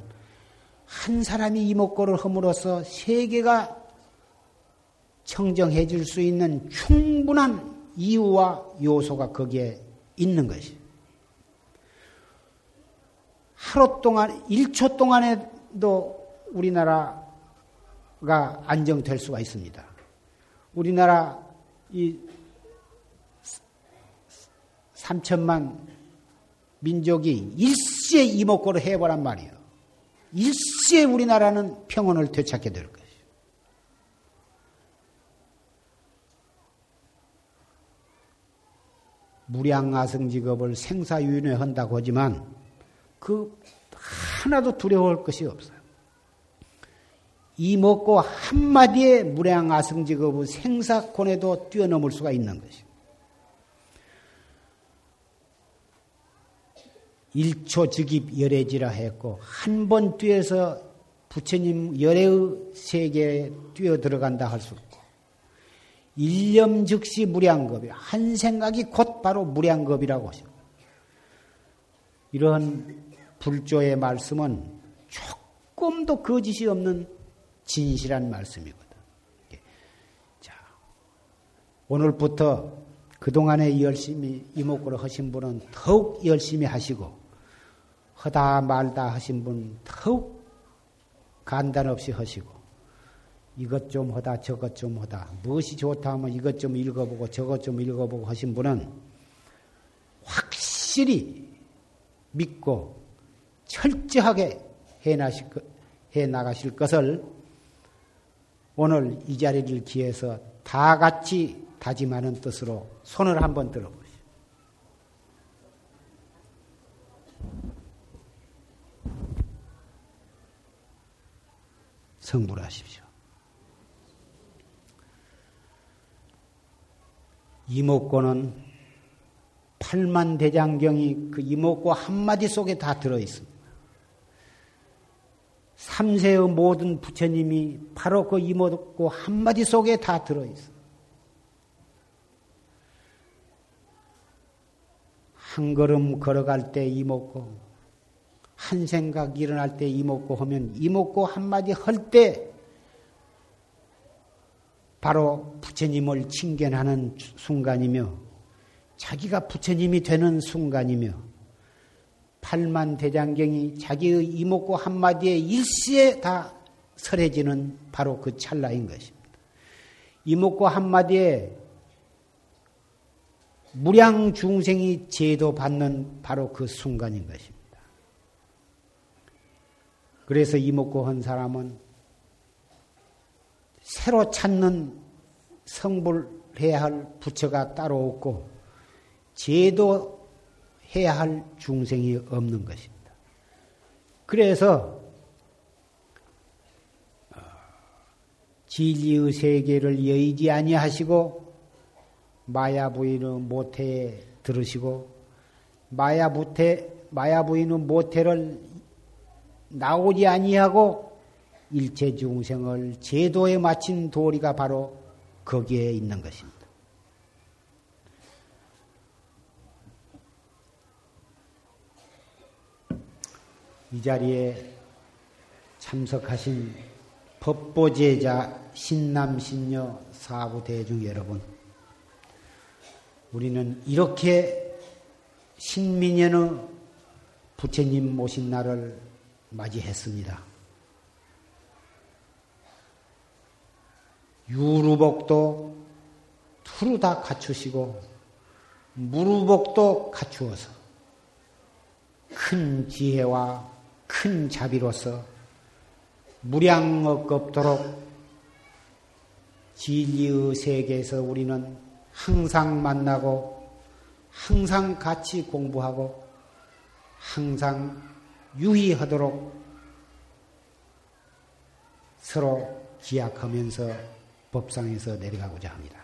한 사람이 이목고를 함으로써 세계가 청정해 줄 수 있는 충분한 이유와 요소가 거기에 있는 것이. 하루 동안, 1초 동안에도 우리나라가 안정될 수가 있습니다. 우리나라 이 3천만 민족이 일시에 이목구를 해보란 말이에요. 일시에 우리나라는 평온을 되찾게 될 것이에요. 무량아승 직업을 생사유인회 한다고 하지만 그 하나도 두려워할 것이 없어요. 이 먹고 한마디에 무량아승직업의 생사권에도 뛰어넘을 수가 있는 것이요. 일초 즉입 열애지라 했고 한 번 뛰어서 부처님 열애의 세계에 뛰어 들어간다 할 수 없고 일념 즉시 무량겁이 한 생각이 곧 바로 무량겁이라고 하죠. 이러한 불조의 말씀은 조금도 거짓이 없는 진실한 말씀이거든. 자, 오늘부터 그동안에 열심히 이목구를 하신 분은 더욱 열심히 하시고 허다 말다 하신 분 더욱 간단 없이 하시고 이것 좀 하다 저것 좀 하다 무엇이 좋다 하면 이것 좀 읽어보고 저것 좀 읽어보고 하신 분은 확실히 믿고 철저하게 해 나가실 것을 오늘 이 자리를 기해서 다 같이 다짐하는 뜻으로 손을 한번 들어보시오. 성불하십시오. 이목고는 팔만 대장경이 그 이목고 한마디 속에 다 들어 있습니다. 삼세의 모든 부처님이 바로 그 이목고 한마디 속에 다 들어 있습니다. 한 걸음 걸어갈 때 이목고, 한 생각 일어날 때 이목고 하면 이목고 한마디 할 때 바로 부처님을 칭견하는 순간이며 자기가 부처님이 되는 순간이며 팔만 대장경이 자기의 이목고 한마디에 일시에 다 설해지는 바로 그 찰나인 것입니다. 이목고 한마디에 무량 중생이 제도 받는 바로 그 순간인 것입니다. 그래서 이목고 한 사람은 새로 찾는 성불해야 할 부처가 따로 없고 제도 해야 할 중생이 없는 것입니다. 그래서 어, 진리의 세계를 여의지 아니하시고 마야 부인의 모태에 들으시고 마야 모태 마야 부인의 모태를 나오지 아니하고 일체 중생을 제도에 마친 도리가 바로 거기에 있는 것입니다. 이 자리에 참석하신 법보제자 신남신녀 사부 대중 여러분, 우리는 이렇게 신민연의 부처님 모신 날을 맞이했습니다. 유루복도 투루 다 갖추시고 무루복도 갖추어서 큰 지혜와 큰 자비로서 무량억겁도록 진리의 세계에서 우리는 항상 만나고 항상 같이 공부하고 항상 유의하도록 서로 기약하면서 법상에서 내려가고자 합니다.